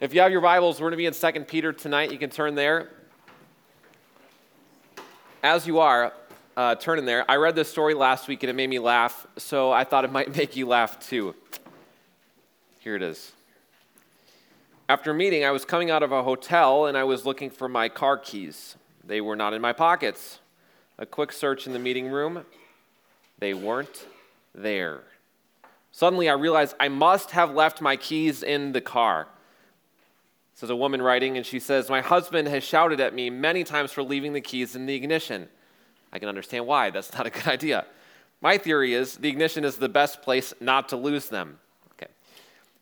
If you have your Bibles, we're going to be in 2 Peter tonight. You can turn there. As you are uh, turning there, I read this story last week and it made me laugh, so I thought it might make you laugh too. Here it is. After a meeting, I was coming out of a hotel and I was looking for my car keys. They were not in my pockets. A quick search in the meeting room, they weren't there. Suddenly, I realized I must have left my keys in the car. Says a woman writing, and she says, My husband has shouted at me many times for leaving the keys in the ignition. I can understand why. That's not a good idea. My theory is the ignition is the best place not to lose them. Okay.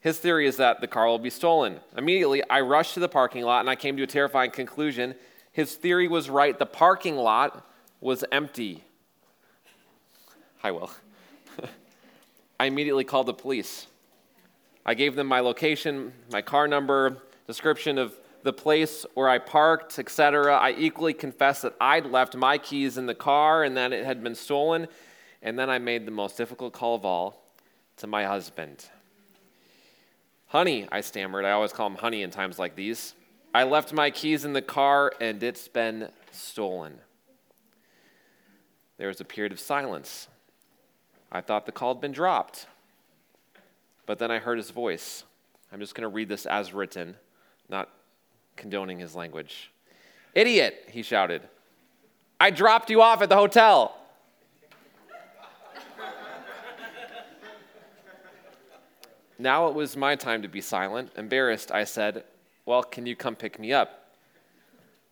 His theory is that the car will be stolen. Immediately, I rushed to the parking lot and I came to a terrifying conclusion. His theory was right. The parking lot was empty. Hi, Will. I immediately called the police. I gave them my location, my car number, description of the place where I parked, etc. I equally confessed that I'd left my keys in the car and that it had been stolen. And then I made the most difficult call of all to my husband. Honey, I stammered. I always call him honey in times like these. I left my keys in the car and it's been stolen. There was a period of silence. I thought the call had been dropped. But then I heard his voice. I'm just going to read this as written not condoning his language. Idiot, he shouted. I dropped you off at the hotel. now it was my time to be silent. Embarrassed, I said, Well, can you come pick me up?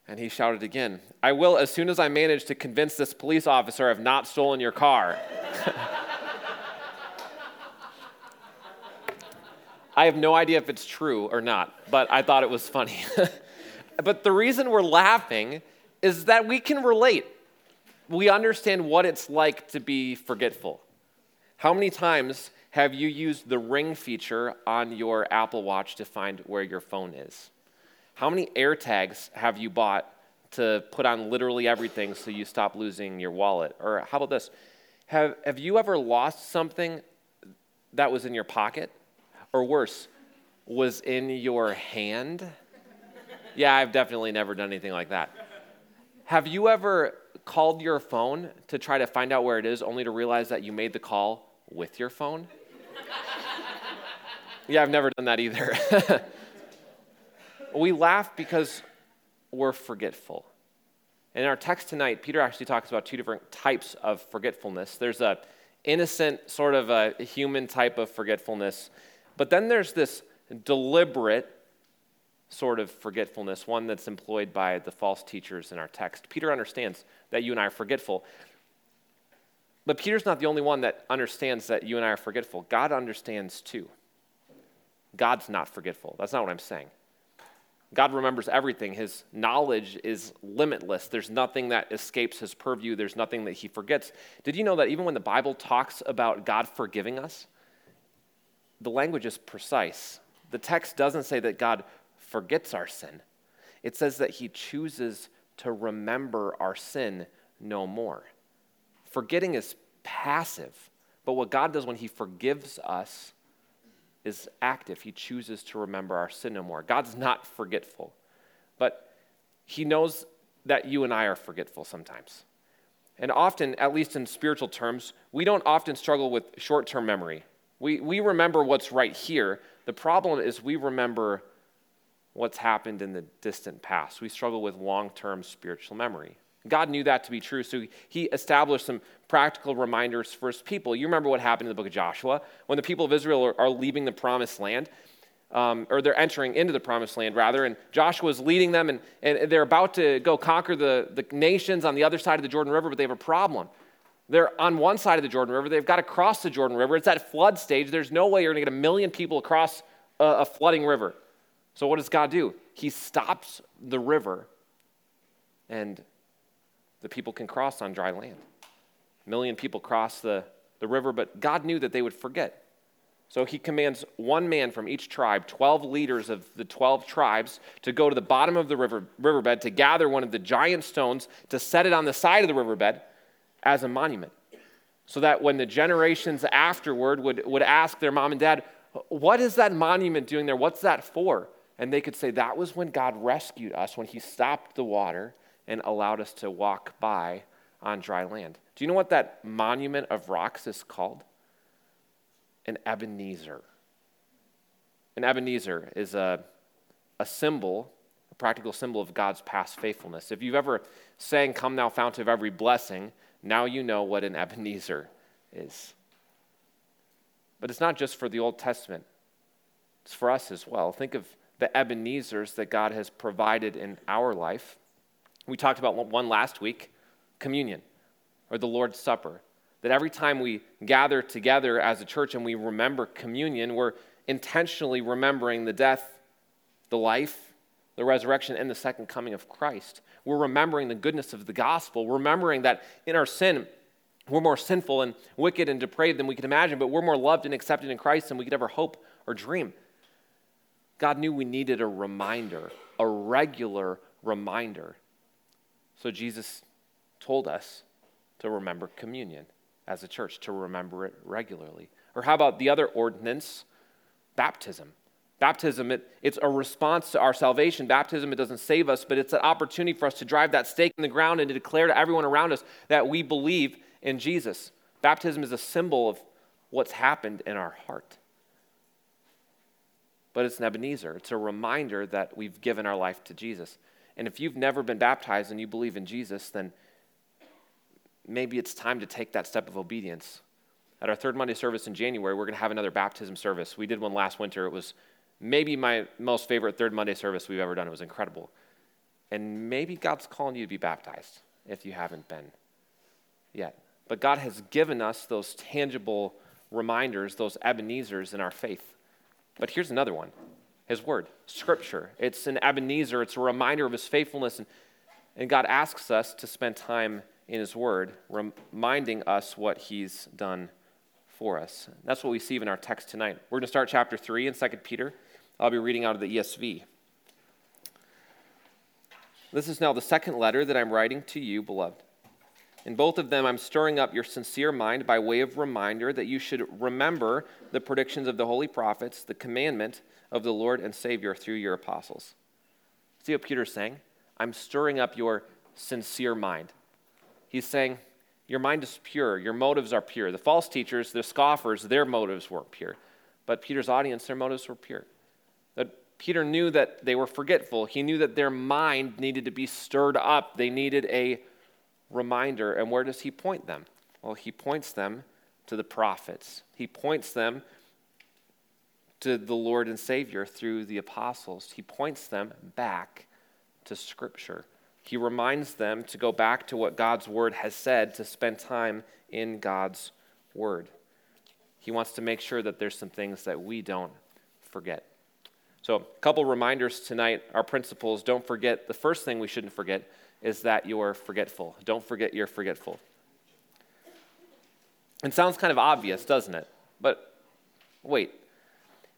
And he shouted again, I will as soon as I manage to convince this police officer I've not stolen your car. I have no idea if it's true or not, but I thought it was funny. but the reason we're laughing is that we can relate. We understand what it's like to be forgetful. How many times have you used the ring feature on your Apple Watch to find where your phone is? How many AirTags have you bought to put on literally everything so you stop losing your wallet? Or how about this? Have, have you ever lost something that was in your pocket? Or worse, was in your hand? Yeah, I've definitely never done anything like that. Have you ever called your phone to try to find out where it is only to realize that you made the call with your phone? yeah, I've never done that either. we laugh because we're forgetful. In our text tonight, Peter actually talks about two different types of forgetfulness. There's a innocent sort of a human type of forgetfulness but then there's this deliberate sort of forgetfulness, one that's employed by the false teachers in our text. Peter understands that you and I are forgetful. But Peter's not the only one that understands that you and I are forgetful. God understands too. God's not forgetful. That's not what I'm saying. God remembers everything. His knowledge is limitless. There's nothing that escapes his purview, there's nothing that he forgets. Did you know that even when the Bible talks about God forgiving us, the language is precise. The text doesn't say that God forgets our sin, it says that he chooses to remember our sin no more. Forgetting is passive, but what God does when he forgives us is active. He chooses to remember our sin no more. God's not forgetful, but he knows that you and I are forgetful sometimes. And often, at least in spiritual terms, we don't often struggle with short term memory. We, we remember what's right here. The problem is we remember what's happened in the distant past. We struggle with long term spiritual memory. God knew that to be true, so he established some practical reminders for his people. You remember what happened in the book of Joshua when the people of Israel are, are leaving the promised land, um, or they're entering into the promised land, rather, and Joshua is leading them, and, and they're about to go conquer the, the nations on the other side of the Jordan River, but they have a problem. They're on one side of the Jordan River. They've got to cross the Jordan River. It's at flood stage. There's no way you're going to get a million people across a, a flooding river. So, what does God do? He stops the river, and the people can cross on dry land. A million people cross the, the river, but God knew that they would forget. So he commands one man from each tribe, 12 leaders of the 12 tribes, to go to the bottom of the river, riverbed to gather one of the giant stones, to set it on the side of the riverbed, as a monument. So that when the generations afterward would, would ask their mom and dad, What is that monument doing there? What's that for? And they could say that was when God rescued us, when He stopped the water and allowed us to walk by on dry land. Do you know what that monument of rocks is called? An Ebenezer. An Ebenezer is a, a symbol, a practical symbol of God's past faithfulness. If you've ever sang, Come Thou Fount of Every Blessing, now you know what an Ebenezer is. But it's not just for the Old Testament, it's for us as well. Think of the Ebenezers that God has provided in our life. We talked about one last week communion or the Lord's Supper. That every time we gather together as a church and we remember communion, we're intentionally remembering the death, the life, the resurrection, and the second coming of Christ. We're remembering the goodness of the gospel, We're remembering that in our sin, we're more sinful and wicked and depraved than we could imagine, but we're more loved and accepted in Christ than we could ever hope or dream. God knew we needed a reminder, a regular reminder. So Jesus told us to remember communion as a church, to remember it regularly. Or how about the other ordinance, baptism? Baptism, it, it's a response to our salvation. Baptism, it doesn't save us, but it's an opportunity for us to drive that stake in the ground and to declare to everyone around us that we believe in Jesus. Baptism is a symbol of what's happened in our heart. But it's an Ebenezer. It's a reminder that we've given our life to Jesus. And if you've never been baptized and you believe in Jesus, then maybe it's time to take that step of obedience. At our third Monday service in January, we're going to have another baptism service. We did one last winter. It was maybe my most favorite third Monday service we've ever done. It was incredible. And maybe God's calling you to be baptized if you haven't been yet. But God has given us those tangible reminders, those Ebenezers in our faith. But here's another one His Word, Scripture. It's an Ebenezer, it's a reminder of His faithfulness. And, and God asks us to spend time in His Word, reminding us what He's done for us. That's what we see in our text tonight. We're going to start chapter 3 in 2 Peter. I'll be reading out of the ESV. This is now the second letter that I'm writing to you, beloved. In both of them, I'm stirring up your sincere mind by way of reminder that you should remember the predictions of the holy prophets, the commandment of the Lord and Savior through your apostles. See what Peter's saying? I'm stirring up your sincere mind. He's saying, Your mind is pure, your motives are pure. The false teachers, the scoffers, their motives weren't pure. But Peter's audience, their motives were pure. Peter knew that they were forgetful. He knew that their mind needed to be stirred up. They needed a reminder. And where does he point them? Well, he points them to the prophets, he points them to the Lord and Savior through the apostles. He points them back to Scripture. He reminds them to go back to what God's Word has said, to spend time in God's Word. He wants to make sure that there's some things that we don't forget. So, a couple reminders tonight. Our principles don't forget. The first thing we shouldn't forget is that you're forgetful. Don't forget you're forgetful. It sounds kind of obvious, doesn't it? But wait,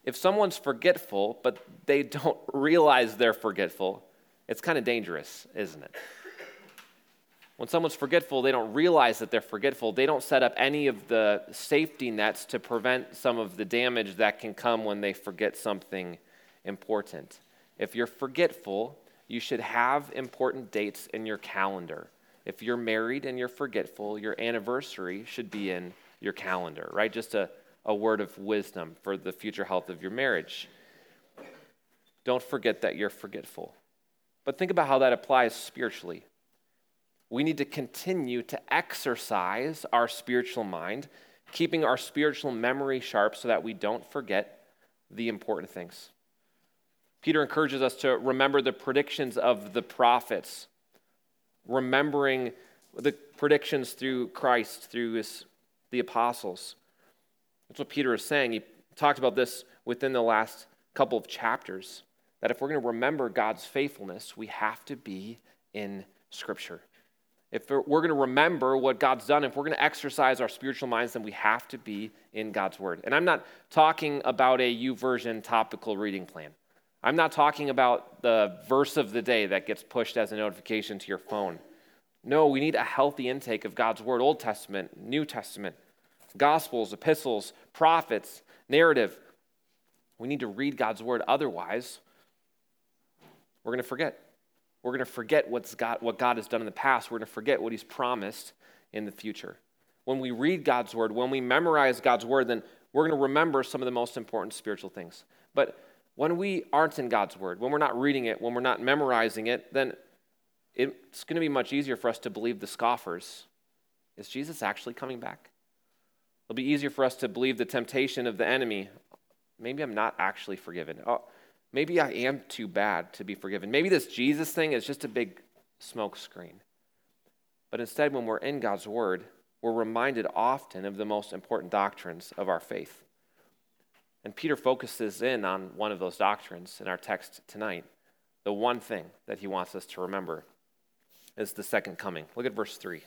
if someone's forgetful, but they don't realize they're forgetful, it's kind of dangerous, isn't it? When someone's forgetful, they don't realize that they're forgetful. They don't set up any of the safety nets to prevent some of the damage that can come when they forget something important. If you're forgetful, you should have important dates in your calendar. If you're married and you're forgetful, your anniversary should be in your calendar, right? Just a, a word of wisdom for the future health of your marriage. Don't forget that you're forgetful. But think about how that applies spiritually. We need to continue to exercise our spiritual mind, keeping our spiritual memory sharp so that we don't forget the important things. Peter encourages us to remember the predictions of the prophets, remembering the predictions through Christ, through his, the apostles. That's what Peter is saying. He talked about this within the last couple of chapters that if we're going to remember God's faithfulness, we have to be in Scripture. If we're going to remember what God's done, if we're going to exercise our spiritual minds, then we have to be in God's Word. And I'm not talking about a YouVersion topical reading plan. I'm not talking about the verse of the day that gets pushed as a notification to your phone. No, we need a healthy intake of God's Word, Old Testament, New Testament, Gospels, epistles, prophets, narrative. We need to read God's Word. Otherwise, we're going to forget. We're going to forget what's God, what God has done in the past. We're going to forget what He's promised in the future. When we read God's word, when we memorize God's word, then we're going to remember some of the most important spiritual things. But when we aren't in God's word, when we're not reading it, when we're not memorizing it, then it's going to be much easier for us to believe the scoffers. Is Jesus actually coming back? It'll be easier for us to believe the temptation of the enemy. Maybe I'm not actually forgiven. Oh, maybe I am too bad to be forgiven. Maybe this Jesus thing is just a big smoke screen. But instead, when we're in God's word, we're reminded often of the most important doctrines of our faith. And Peter focuses in on one of those doctrines in our text tonight. The one thing that he wants us to remember is the second coming. Look at verse 3.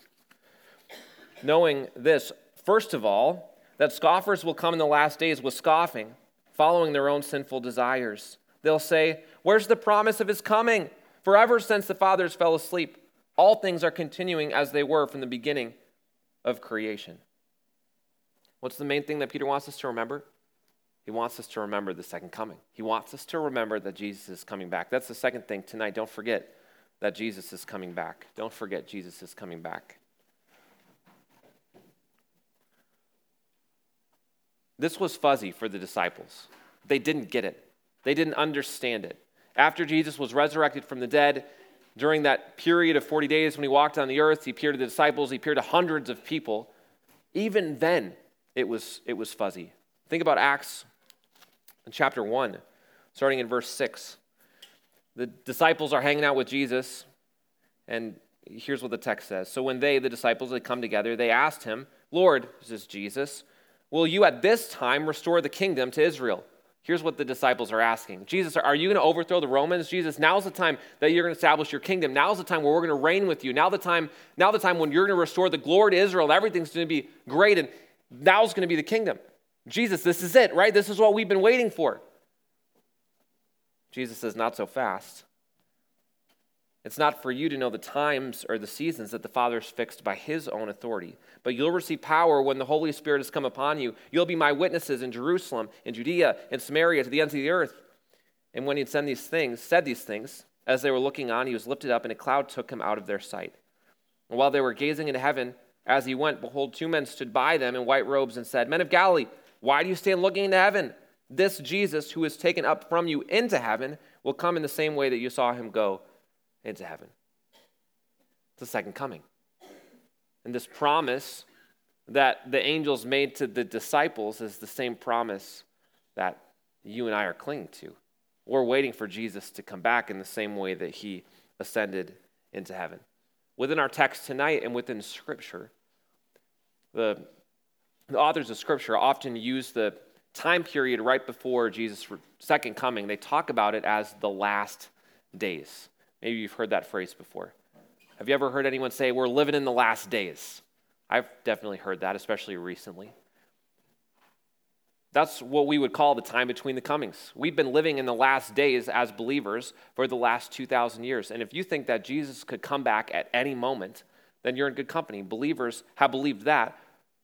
Knowing this, first of all, that scoffers will come in the last days with scoffing, following their own sinful desires. They'll say, Where's the promise of his coming? For ever since the fathers fell asleep, all things are continuing as they were from the beginning of creation. What's the main thing that Peter wants us to remember? He wants us to remember the second coming. He wants us to remember that Jesus is coming back. That's the second thing tonight. Don't forget that Jesus is coming back. Don't forget Jesus is coming back. This was fuzzy for the disciples. They didn't get it, they didn't understand it. After Jesus was resurrected from the dead, during that period of 40 days when he walked on the earth, he appeared to the disciples, he appeared to hundreds of people. Even then, it was, it was fuzzy. Think about Acts in chapter 1, starting in verse 6. The disciples are hanging out with Jesus, and here's what the text says. So when they, the disciples, had come together, they asked him, Lord, this is Jesus, will you at this time restore the kingdom to Israel? Here's what the disciples are asking Jesus, are you going to overthrow the Romans? Jesus, now's the time that you're going to establish your kingdom. Now's the time where we're going to reign with you. Now the time, now the time when you're going to restore the glory to Israel. Everything's going to be great, and now's going to be the kingdom. Jesus, this is it, right? This is what we've been waiting for. Jesus says, Not so fast. It's not for you to know the times or the seasons that the Father has fixed by His own authority, but you'll receive power when the Holy Spirit has come upon you. You'll be my witnesses in Jerusalem, in Judea, in Samaria, to the ends of the earth. And when he had said these things, said these things, as they were looking on, he was lifted up, and a cloud took him out of their sight. And while they were gazing into heaven, as he went, behold, two men stood by them in white robes and said, Men of Galilee, why do you stand looking into heaven? This Jesus, who is taken up from you into heaven, will come in the same way that you saw him go into heaven. It's the second coming. And this promise that the angels made to the disciples is the same promise that you and I are clinging to. We're waiting for Jesus to come back in the same way that he ascended into heaven. Within our text tonight and within Scripture, the the authors of Scripture often use the time period right before Jesus' second coming. They talk about it as the last days. Maybe you've heard that phrase before. Have you ever heard anyone say, We're living in the last days? I've definitely heard that, especially recently. That's what we would call the time between the comings. We've been living in the last days as believers for the last 2,000 years. And if you think that Jesus could come back at any moment, then you're in good company. Believers have believed that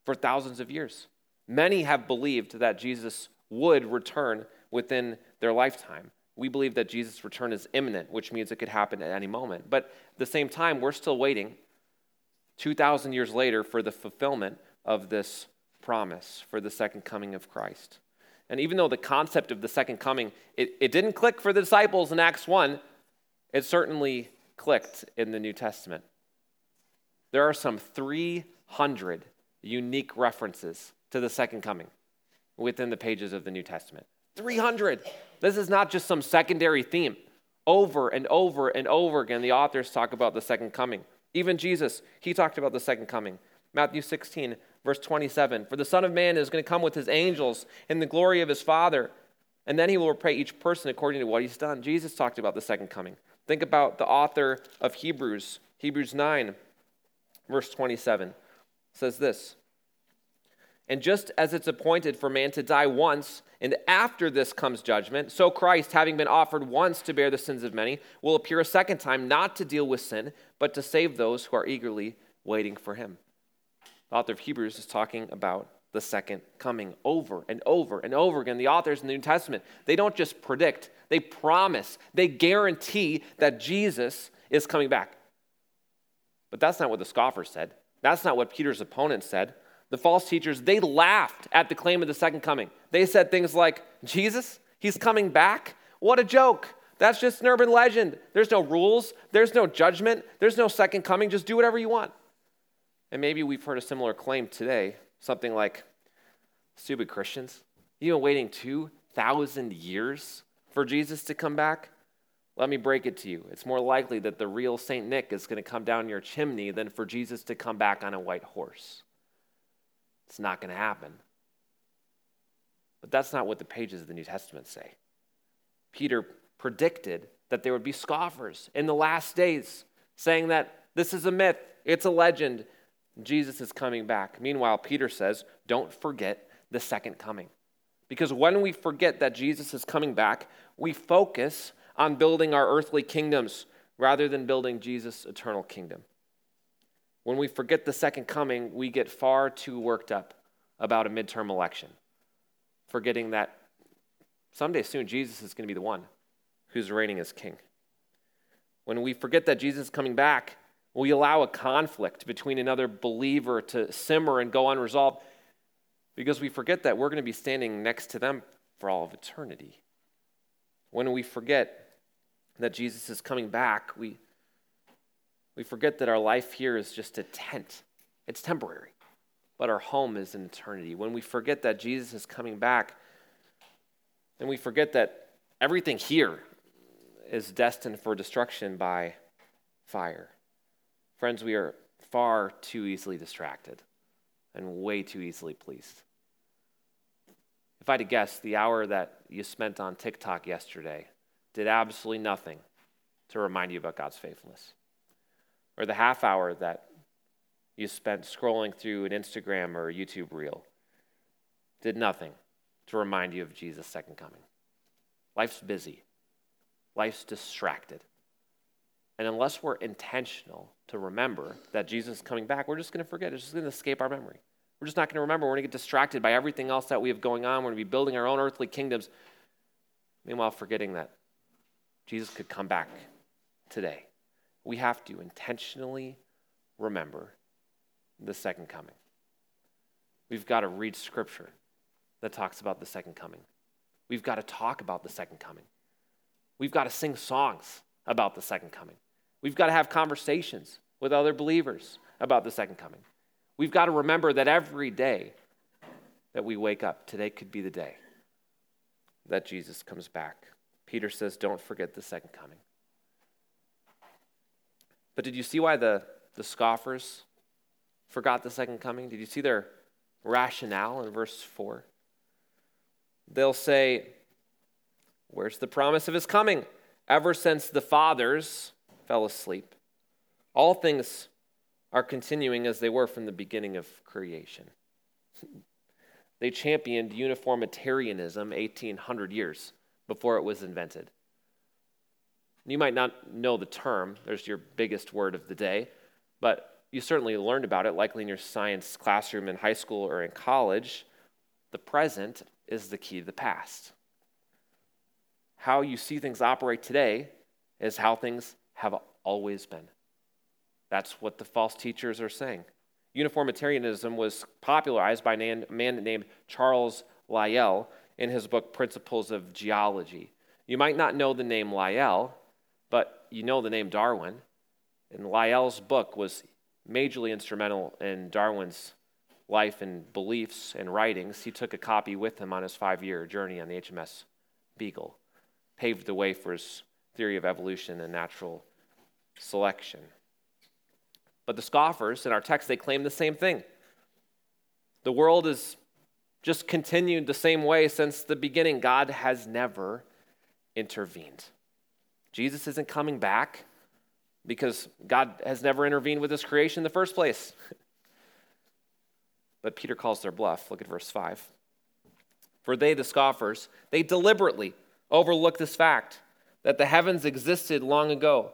for thousands of years. Many have believed that Jesus would return within their lifetime. We believe that Jesus' return is imminent, which means it could happen at any moment. But at the same time, we're still waiting 2,000 years later for the fulfillment of this promise for the second coming of Christ. And even though the concept of the second coming, it, it didn't click for the disciples in Acts 1, it certainly clicked in the New Testament. There are some 300 unique references to the second coming within the pages of the New Testament. 300. This is not just some secondary theme. Over and over and over again, the authors talk about the second coming. Even Jesus, he talked about the second coming. Matthew 16, verse 27 For the Son of Man is going to come with his angels in the glory of his Father, and then he will repay each person according to what he's done. Jesus talked about the second coming. Think about the author of Hebrews, Hebrews 9, verse 27 says this And just as it's appointed for man to die once, and after this comes judgment, so Christ, having been offered once to bear the sins of many, will appear a second time, not to deal with sin, but to save those who are eagerly waiting for him. The author of Hebrews is talking about the second coming over and over and over again. The authors in the New Testament, they don't just predict, they promise, they guarantee that Jesus is coming back. But that's not what the scoffers said. That's not what Peter's opponents said. The false teachers, they laughed at the claim of the second coming. They said things like, Jesus, he's coming back? What a joke. That's just an urban legend. There's no rules, there's no judgment, there's no second coming. Just do whatever you want. And maybe we've heard a similar claim today something like, stupid Christians, you've been waiting 2,000 years for Jesus to come back? Let me break it to you. It's more likely that the real St. Nick is going to come down your chimney than for Jesus to come back on a white horse. It's not going to happen. But that's not what the pages of the New Testament say. Peter predicted that there would be scoffers in the last days, saying that this is a myth, it's a legend, Jesus is coming back. Meanwhile, Peter says, don't forget the second coming. Because when we forget that Jesus is coming back, we focus on building our earthly kingdoms rather than building Jesus' eternal kingdom. When we forget the second coming, we get far too worked up about a midterm election, forgetting that someday soon Jesus is going to be the one who's reigning as king. When we forget that Jesus is coming back, we allow a conflict between another believer to simmer and go unresolved because we forget that we're going to be standing next to them for all of eternity. When we forget that Jesus is coming back, we, we forget that our life here is just a tent, it's temporary, but our home is in eternity. When we forget that Jesus is coming back, then we forget that everything here is destined for destruction by fire. Friends, we are far too easily distracted and way too easily pleased. If I had to guess, the hour that you spent on TikTok yesterday did absolutely nothing to remind you about God's faithfulness. Or the half hour that you spent scrolling through an Instagram or YouTube reel did nothing to remind you of Jesus' second coming. Life's busy, life's distracted. And unless we're intentional to remember that Jesus is coming back, we're just going to forget. It's just going to escape our memory. We're just not going to remember. We're going to get distracted by everything else that we have going on. We're going to be building our own earthly kingdoms. Meanwhile, forgetting that Jesus could come back today. We have to intentionally remember the second coming. We've got to read scripture that talks about the second coming. We've got to talk about the second coming. We've got to sing songs about the second coming. We've got to have conversations with other believers about the second coming. We've got to remember that every day that we wake up, today could be the day that Jesus comes back. Peter says, Don't forget the second coming. But did you see why the, the scoffers forgot the second coming? Did you see their rationale in verse 4? They'll say, Where's the promise of his coming? Ever since the fathers fell asleep, all things are continuing as they were from the beginning of creation. they championed uniformitarianism 1800 years before it was invented. You might not know the term, there's your biggest word of the day, but you certainly learned about it, likely in your science classroom in high school or in college. The present is the key to the past how you see things operate today is how things have always been. That's what the false teachers are saying. Uniformitarianism was popularized by a man named Charles Lyell in his book Principles of Geology. You might not know the name Lyell, but you know the name Darwin. And Lyell's book was majorly instrumental in Darwin's life and beliefs and writings. He took a copy with him on his five year journey on the HMS Beagle paved the way for his theory of evolution and natural selection. But the scoffers in our text, they claim the same thing. The world has just continued the same way since the beginning. God has never intervened. Jesus isn't coming back because God has never intervened with his creation in the first place. but Peter calls their bluff. Look at verse 5. For they, the scoffers, they deliberately overlook this fact that the heavens existed long ago,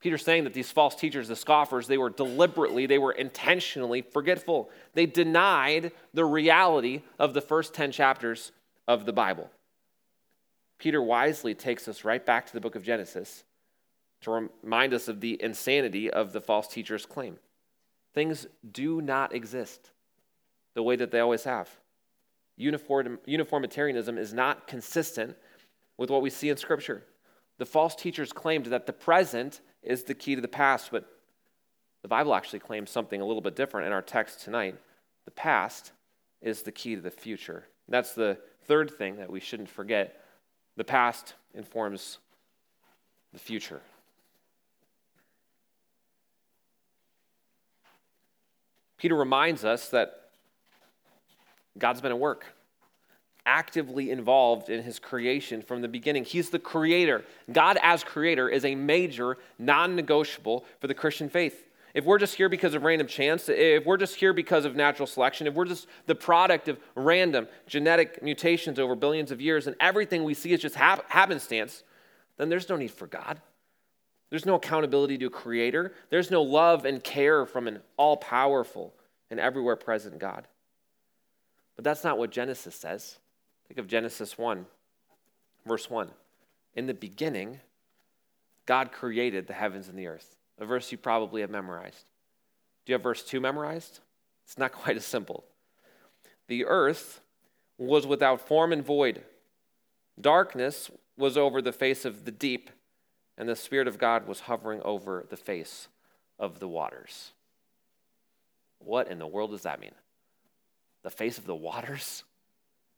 Peter's saying that these false teachers, the scoffers, they were deliberately, they were intentionally forgetful. They denied the reality of the first 10 chapters of the Bible. Peter wisely takes us right back to the book of Genesis to remind us of the insanity of the false teacher's claim. Things do not exist the way that they always have. Uniform, uniformitarianism is not consistent with what we see in Scripture. The false teachers claimed that the present is the key to the past, but the Bible actually claims something a little bit different in our text tonight. The past is the key to the future. That's the third thing that we shouldn't forget. The past informs the future. Peter reminds us that God's been at work, actively involved in his creation from the beginning. He's the creator. God, as creator, is a major non negotiable for the Christian faith. If we're just here because of random chance, if we're just here because of natural selection, if we're just the product of random genetic mutations over billions of years and everything we see is just happenstance, then there's no need for God. There's no accountability to a creator. There's no love and care from an all powerful and everywhere present God. But that's not what Genesis says. Think of Genesis 1, verse 1. In the beginning, God created the heavens and the earth, a verse you probably have memorized. Do you have verse 2 memorized? It's not quite as simple. The earth was without form and void, darkness was over the face of the deep and the Spirit of God was hovering over the face of the waters. What in the world does that mean? The face of the waters?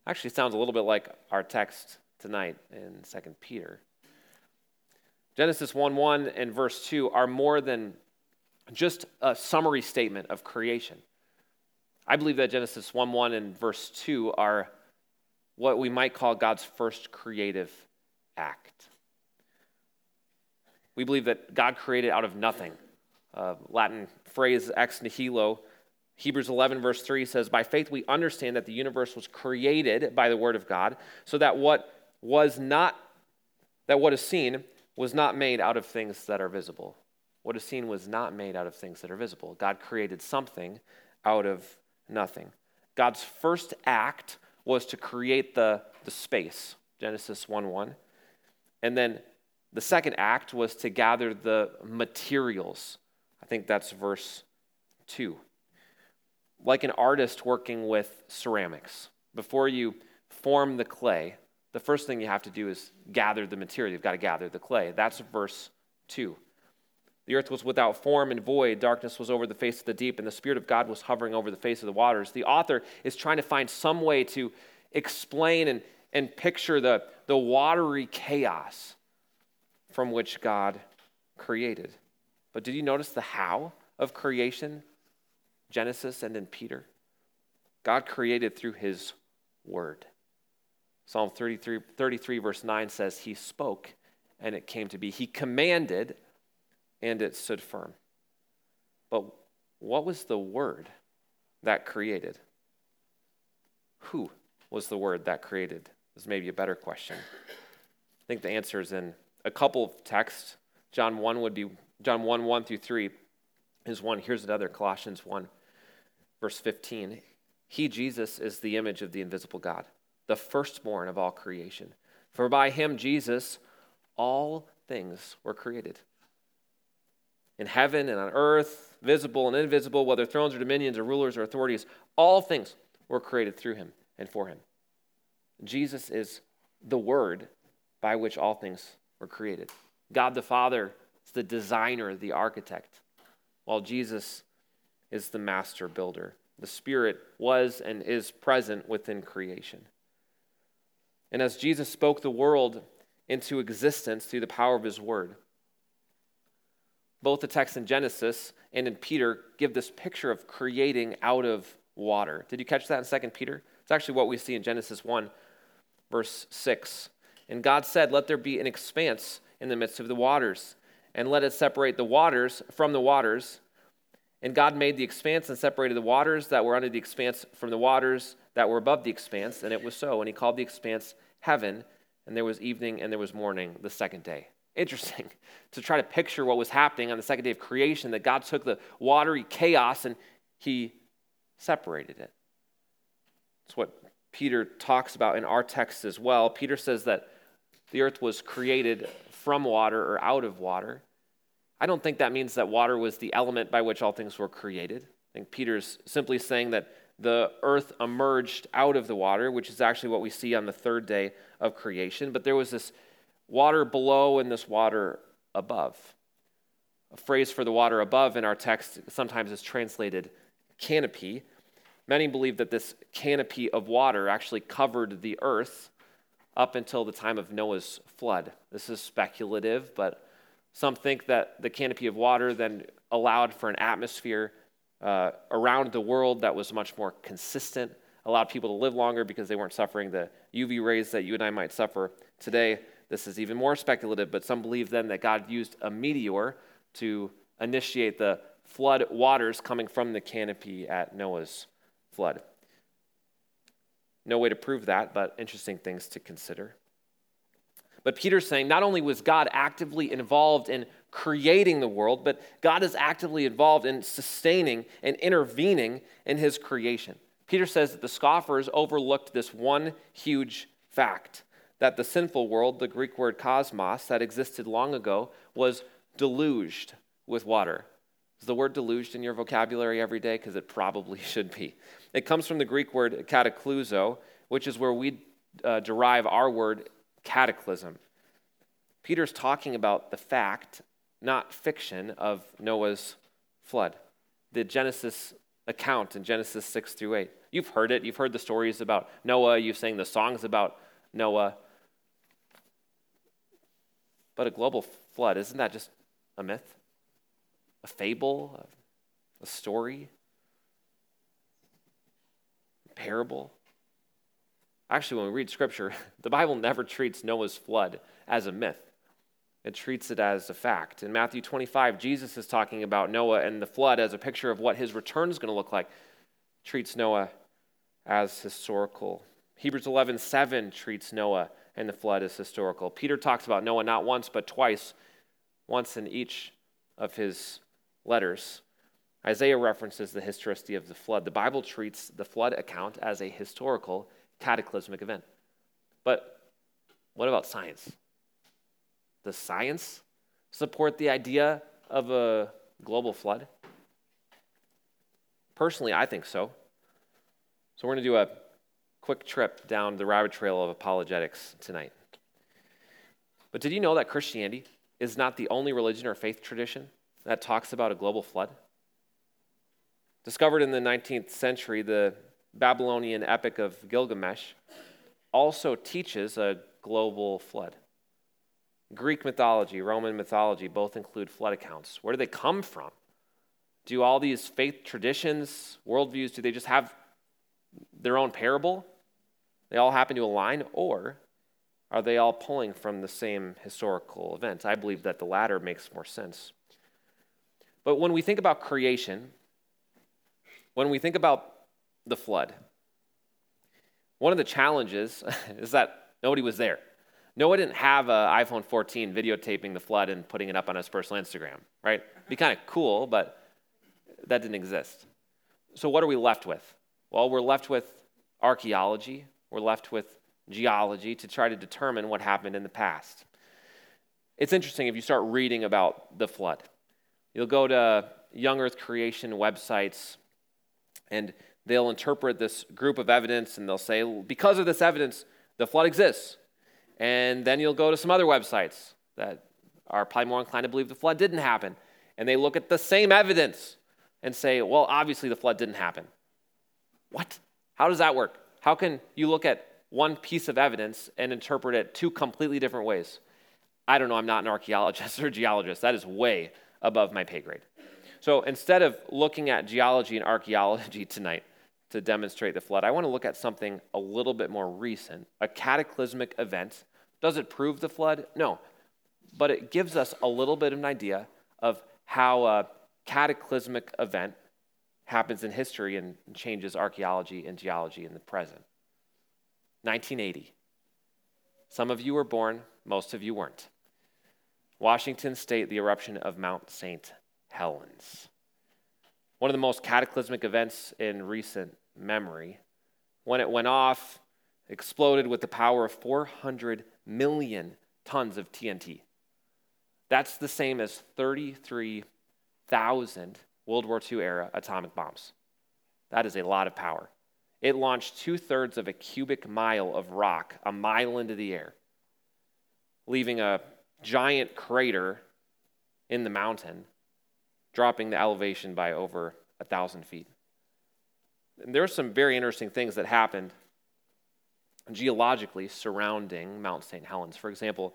Actually, sounds a little bit like our text tonight in 2 Peter. Genesis 1 1 and verse 2 are more than just a summary statement of creation. I believe that Genesis 1 1 and verse 2 are what we might call God's first creative act. We believe that God created out of nothing. Uh, Latin phrase ex nihilo. Hebrews 11, verse 3 says, By faith we understand that the universe was created by the word of God, so that what was not, that what is seen was not made out of things that are visible. What is seen was not made out of things that are visible. God created something out of nothing. God's first act was to create the, the space, Genesis 1 1. And then the second act was to gather the materials. I think that's verse 2. Like an artist working with ceramics, before you form the clay, the first thing you have to do is gather the material. You've got to gather the clay. That's verse 2. The earth was without form and void. Darkness was over the face of the deep, and the Spirit of God was hovering over the face of the waters. The author is trying to find some way to explain and, and picture the, the watery chaos from which God created. But did you notice the how of creation? Genesis and in Peter. God created through his word. Psalm 33, 33, verse 9 says, He spoke and it came to be. He commanded and it stood firm. But what was the word that created? Who was the word that created? This Is maybe a better question. I think the answer is in a couple of texts. John 1 would be John 1 1 through 3 is one. Here's another Colossians 1, verse 15. He, Jesus, is the image of the invisible God, the firstborn of all creation. For by him, Jesus, all things were created. In heaven and on earth, visible and invisible, whether thrones or dominions or rulers or authorities, all things were created through him and for him. Jesus is the word by which all things were created. God the Father is the designer, the architect, while Jesus is the master builder. The Spirit was and is present within creation. And as Jesus spoke the world into existence through the power of his word, both the text in Genesis and in Peter give this picture of creating out of water. Did you catch that in 2 Peter? It's actually what we see in Genesis 1, verse 6. And God said, Let there be an expanse in the midst of the waters, and let it separate the waters from the waters. And God made the expanse and separated the waters that were under the expanse from the waters that were above the expanse, and it was so. And he called the expanse heaven, and there was evening and there was morning the second day. Interesting to try to picture what was happening on the second day of creation that God took the watery chaos and he separated it. It's what Peter talks about in our text as well. Peter says that the earth was created from water or out of water. I don't think that means that water was the element by which all things were created. I think Peter's simply saying that the earth emerged out of the water, which is actually what we see on the third day of creation. But there was this water below and this water above. A phrase for the water above in our text sometimes is translated canopy. Many believe that this canopy of water actually covered the earth up until the time of Noah's flood. This is speculative, but some think that the canopy of water then allowed for an atmosphere uh, around the world that was much more consistent, allowed people to live longer because they weren't suffering the UV rays that you and I might suffer today. This is even more speculative, but some believe then that God used a meteor to initiate the flood waters coming from the canopy at Noah's flood. No way to prove that, but interesting things to consider. But Peter's saying not only was God actively involved in creating the world, but God is actively involved in sustaining and intervening in his creation. Peter says that the scoffers overlooked this one huge fact that the sinful world, the Greek word cosmos, that existed long ago, was deluged with water. Is the word deluged in your vocabulary every day? Because it probably should be. It comes from the Greek word katakluzo, which is where we uh, derive our word cataclysm. Peter's talking about the fact, not fiction, of Noah's flood, the Genesis account in Genesis 6 through 8. You've heard it. You've heard the stories about Noah. You've sang the songs about Noah. But a global flood, isn't that just a myth? A fable? A story? A parable? Actually, when we read scripture, the Bible never treats Noah's flood as a myth. It treats it as a fact. In Matthew 25, Jesus is talking about Noah and the flood as a picture of what his return is going to look like. Treats Noah as historical. Hebrews 11, 7 treats Noah and the flood as historical. Peter talks about Noah not once, but twice, once in each of his letters. Isaiah references the historicity of the flood. The Bible treats the flood account as a historical cataclysmic event. But what about science? Does science support the idea of a global flood? Personally, I think so. So we're going to do a quick trip down the rabbit trail of apologetics tonight. But did you know that Christianity is not the only religion or faith tradition that talks about a global flood? Discovered in the 19th century, the Babylonian epic of Gilgamesh also teaches a global flood. Greek mythology, Roman mythology both include flood accounts. Where do they come from? Do all these faith traditions, worldviews, do they just have their own parable? They all happen to align? Or are they all pulling from the same historical event? I believe that the latter makes more sense. But when we think about creation, when we think about the flood, one of the challenges is that nobody was there. Noah didn't have an iPhone 14 videotaping the flood and putting it up on his personal Instagram, right? Be kind of cool, but that didn't exist. So, what are we left with? Well, we're left with archaeology, we're left with geology to try to determine what happened in the past. It's interesting if you start reading about the flood. You'll go to young earth creation websites and they'll interpret this group of evidence and they'll say, because of this evidence, the flood exists. And then you'll go to some other websites that are probably more inclined to believe the flood didn't happen. And they look at the same evidence and say, well, obviously the flood didn't happen. What? How does that work? How can you look at one piece of evidence and interpret it two completely different ways? I don't know. I'm not an archaeologist or geologist. That is way above my pay grade. So instead of looking at geology and archaeology tonight to demonstrate the flood, I want to look at something a little bit more recent, a cataclysmic event Does it prove the flood? No. But it gives us a little bit of an idea of how a cataclysmic event happens in history and changes archaeology and geology in the present. 1980. Some of you were born, most of you weren't. Washington State, the eruption of Mount St. Helens. One of the most cataclysmic events in recent memory. When it went off, exploded with the power of 400 million tons of TNT. That's the same as 33,000 World War II era atomic bombs. That is a lot of power. It launched two thirds of a cubic mile of rock a mile into the air, leaving a giant crater in the mountain, dropping the elevation by over a thousand feet. And there are some very interesting things that happened geologically surrounding Mount St. Helens. For example,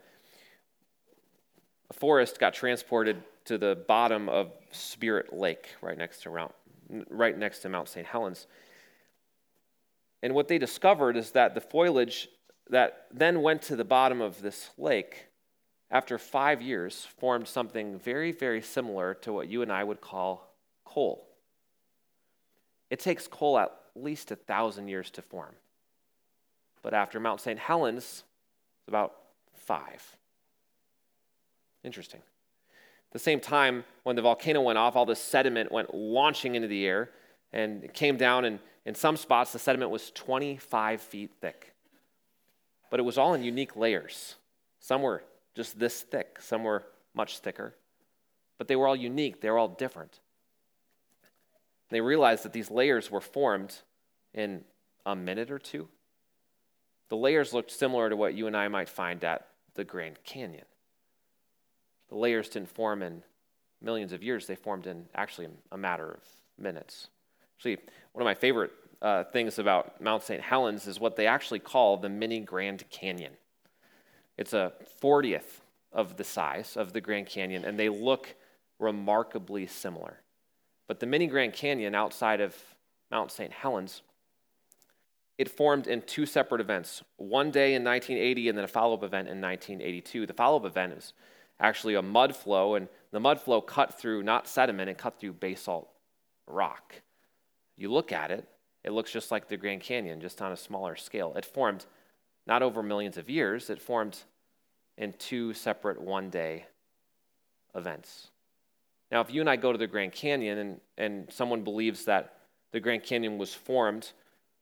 a forest got transported to the bottom of Spirit Lake, right next to Mount, right next to Mount St. Helens. And what they discovered is that the foliage that then went to the bottom of this lake, after five years, formed something very, very similar to what you and I would call coal. It takes coal at least a thousand years to form. But after Mount St. Helens, it's about five. Interesting. At the same time, when the volcano went off, all the sediment went launching into the air and it came down, and in some spots, the sediment was 25 feet thick. But it was all in unique layers. Some were just this thick, some were much thicker. But they were all unique, they were all different. They realized that these layers were formed in a minute or two. The layers looked similar to what you and I might find at the Grand Canyon. The layers didn't form in millions of years, they formed in actually a matter of minutes. Actually, one of my favorite uh, things about Mount St. Helens is what they actually call the mini Grand Canyon. It's a 40th of the size of the Grand Canyon, and they look remarkably similar. But the mini Grand Canyon outside of Mount St. Helens, it formed in two separate events one day in 1980 and then a follow up event in 1982. The follow up event is actually a mud flow, and the mud flow cut through not sediment, it cut through basalt rock. You look at it, it looks just like the Grand Canyon, just on a smaller scale. It formed not over millions of years, it formed in two separate one day events. Now, if you and I go to the Grand Canyon and, and someone believes that the Grand Canyon was formed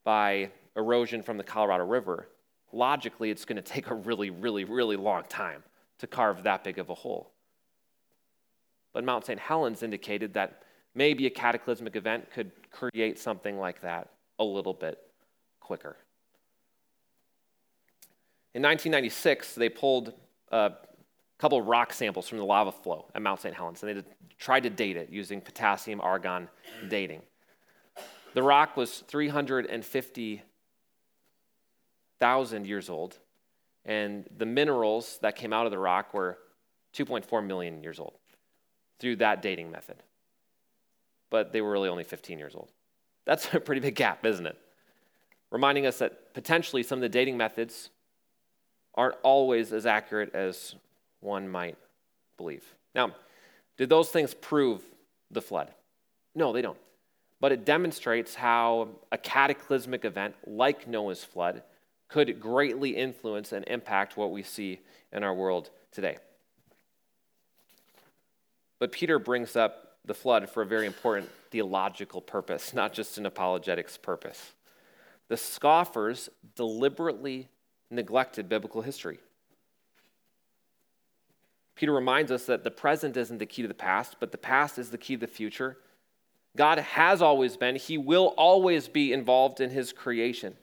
by erosion from the Colorado River, logically it's going to take a really, really, really long time to carve that big of a hole. But Mount St. Helens indicated that maybe a cataclysmic event could create something like that a little bit quicker. In 1996, they pulled a couple rock samples from the lava flow at Mount St. Helens, and they tried to date it using potassium argon dating. The rock was 350,000 years old, and the minerals that came out of the rock were 2.4 million years old through that dating method. But they were really only 15 years old. That's a pretty big gap, isn't it? Reminding us that potentially some of the dating methods aren't always as accurate as one might believe. Now, did those things prove the flood? No, they don't. But it demonstrates how a cataclysmic event like Noah's flood could greatly influence and impact what we see in our world today. But Peter brings up the flood for a very important theological purpose, not just an apologetics purpose. The scoffers deliberately neglected biblical history. Peter reminds us that the present isn't the key to the past, but the past is the key to the future. God has always been, He will always be involved in His creation.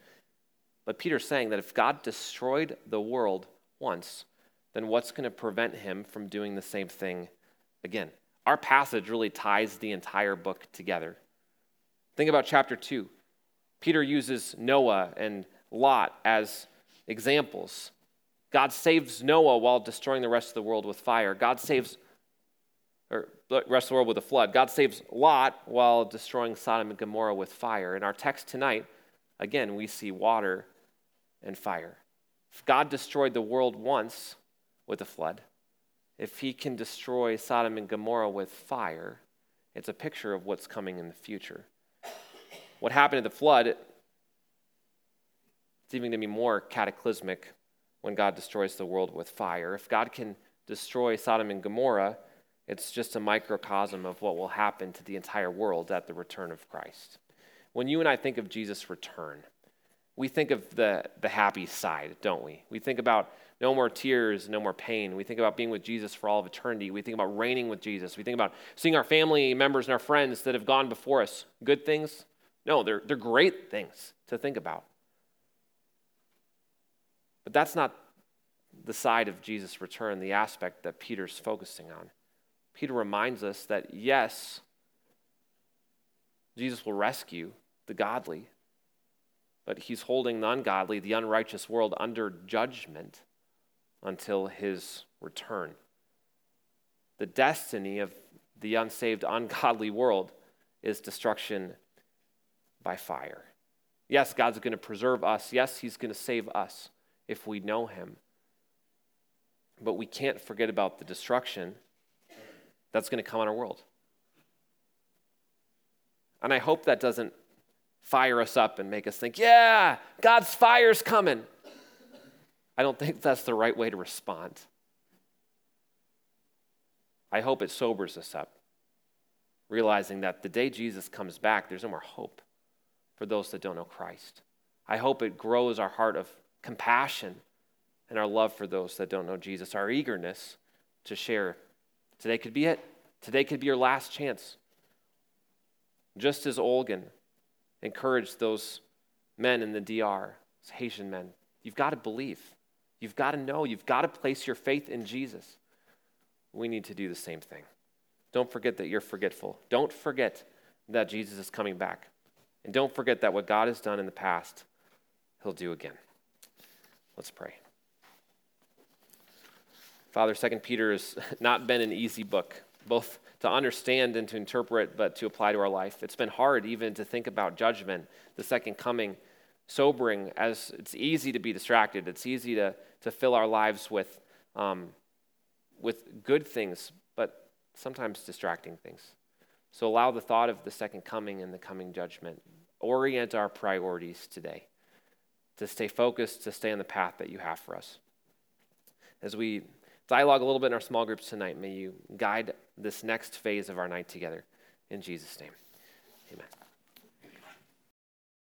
But Peter's saying that if God destroyed the world once, then what's going to prevent Him from doing the same thing again? Our passage really ties the entire book together. Think about chapter 2. Peter uses Noah and Lot as examples. God saves Noah while destroying the rest of the world with fire. God saves or the rest of the world with a flood. God saves Lot while destroying Sodom and Gomorrah with fire. In our text tonight, again, we see water and fire. If God destroyed the world once with a flood, if he can destroy Sodom and Gomorrah with fire, it's a picture of what's coming in the future. What happened at the flood, it's even going to be more cataclysmic when God destroys the world with fire. If God can destroy Sodom and Gomorrah, it's just a microcosm of what will happen to the entire world at the return of Christ. When you and I think of Jesus' return, we think of the, the happy side, don't we? We think about no more tears, no more pain. We think about being with Jesus for all of eternity. We think about reigning with Jesus. We think about seeing our family members and our friends that have gone before us. Good things? No, they're, they're great things to think about. But that's not the side of Jesus' return, the aspect that Peter's focusing on. Peter reminds us that yes, Jesus will rescue the godly, but he's holding the ungodly, the unrighteous world under judgment until his return. The destiny of the unsaved, ungodly world is destruction by fire. Yes, God's going to preserve us. Yes, he's going to save us if we know him. But we can't forget about the destruction that's going to come on our world. And I hope that doesn't fire us up and make us think, yeah, God's fire's coming. I don't think that's the right way to respond. I hope it sobers us up, realizing that the day Jesus comes back, there's no more hope for those that don't know Christ. I hope it grows our heart of compassion and our love for those that don't know Jesus, our eagerness to share. Today could be it. Today could be your last chance. Just as Olgan encouraged those men in the DR, those Haitian men, you've got to believe. You've got to know. You've got to place your faith in Jesus. We need to do the same thing. Don't forget that you're forgetful. Don't forget that Jesus is coming back. And don't forget that what God has done in the past, He'll do again. Let's pray. Father, Second Peter has not been an easy book, both to understand and to interpret, but to apply to our life. It's been hard even to think about judgment, the second coming, sobering, as it's easy to be distracted. It's easy to, to fill our lives with, um, with good things, but sometimes distracting things. So allow the thought of the second coming and the coming judgment. Orient our priorities today to stay focused, to stay on the path that you have for us. As we dialogue a little bit in our small groups tonight, may you guide this next phase of our night together. In Jesus' name, amen.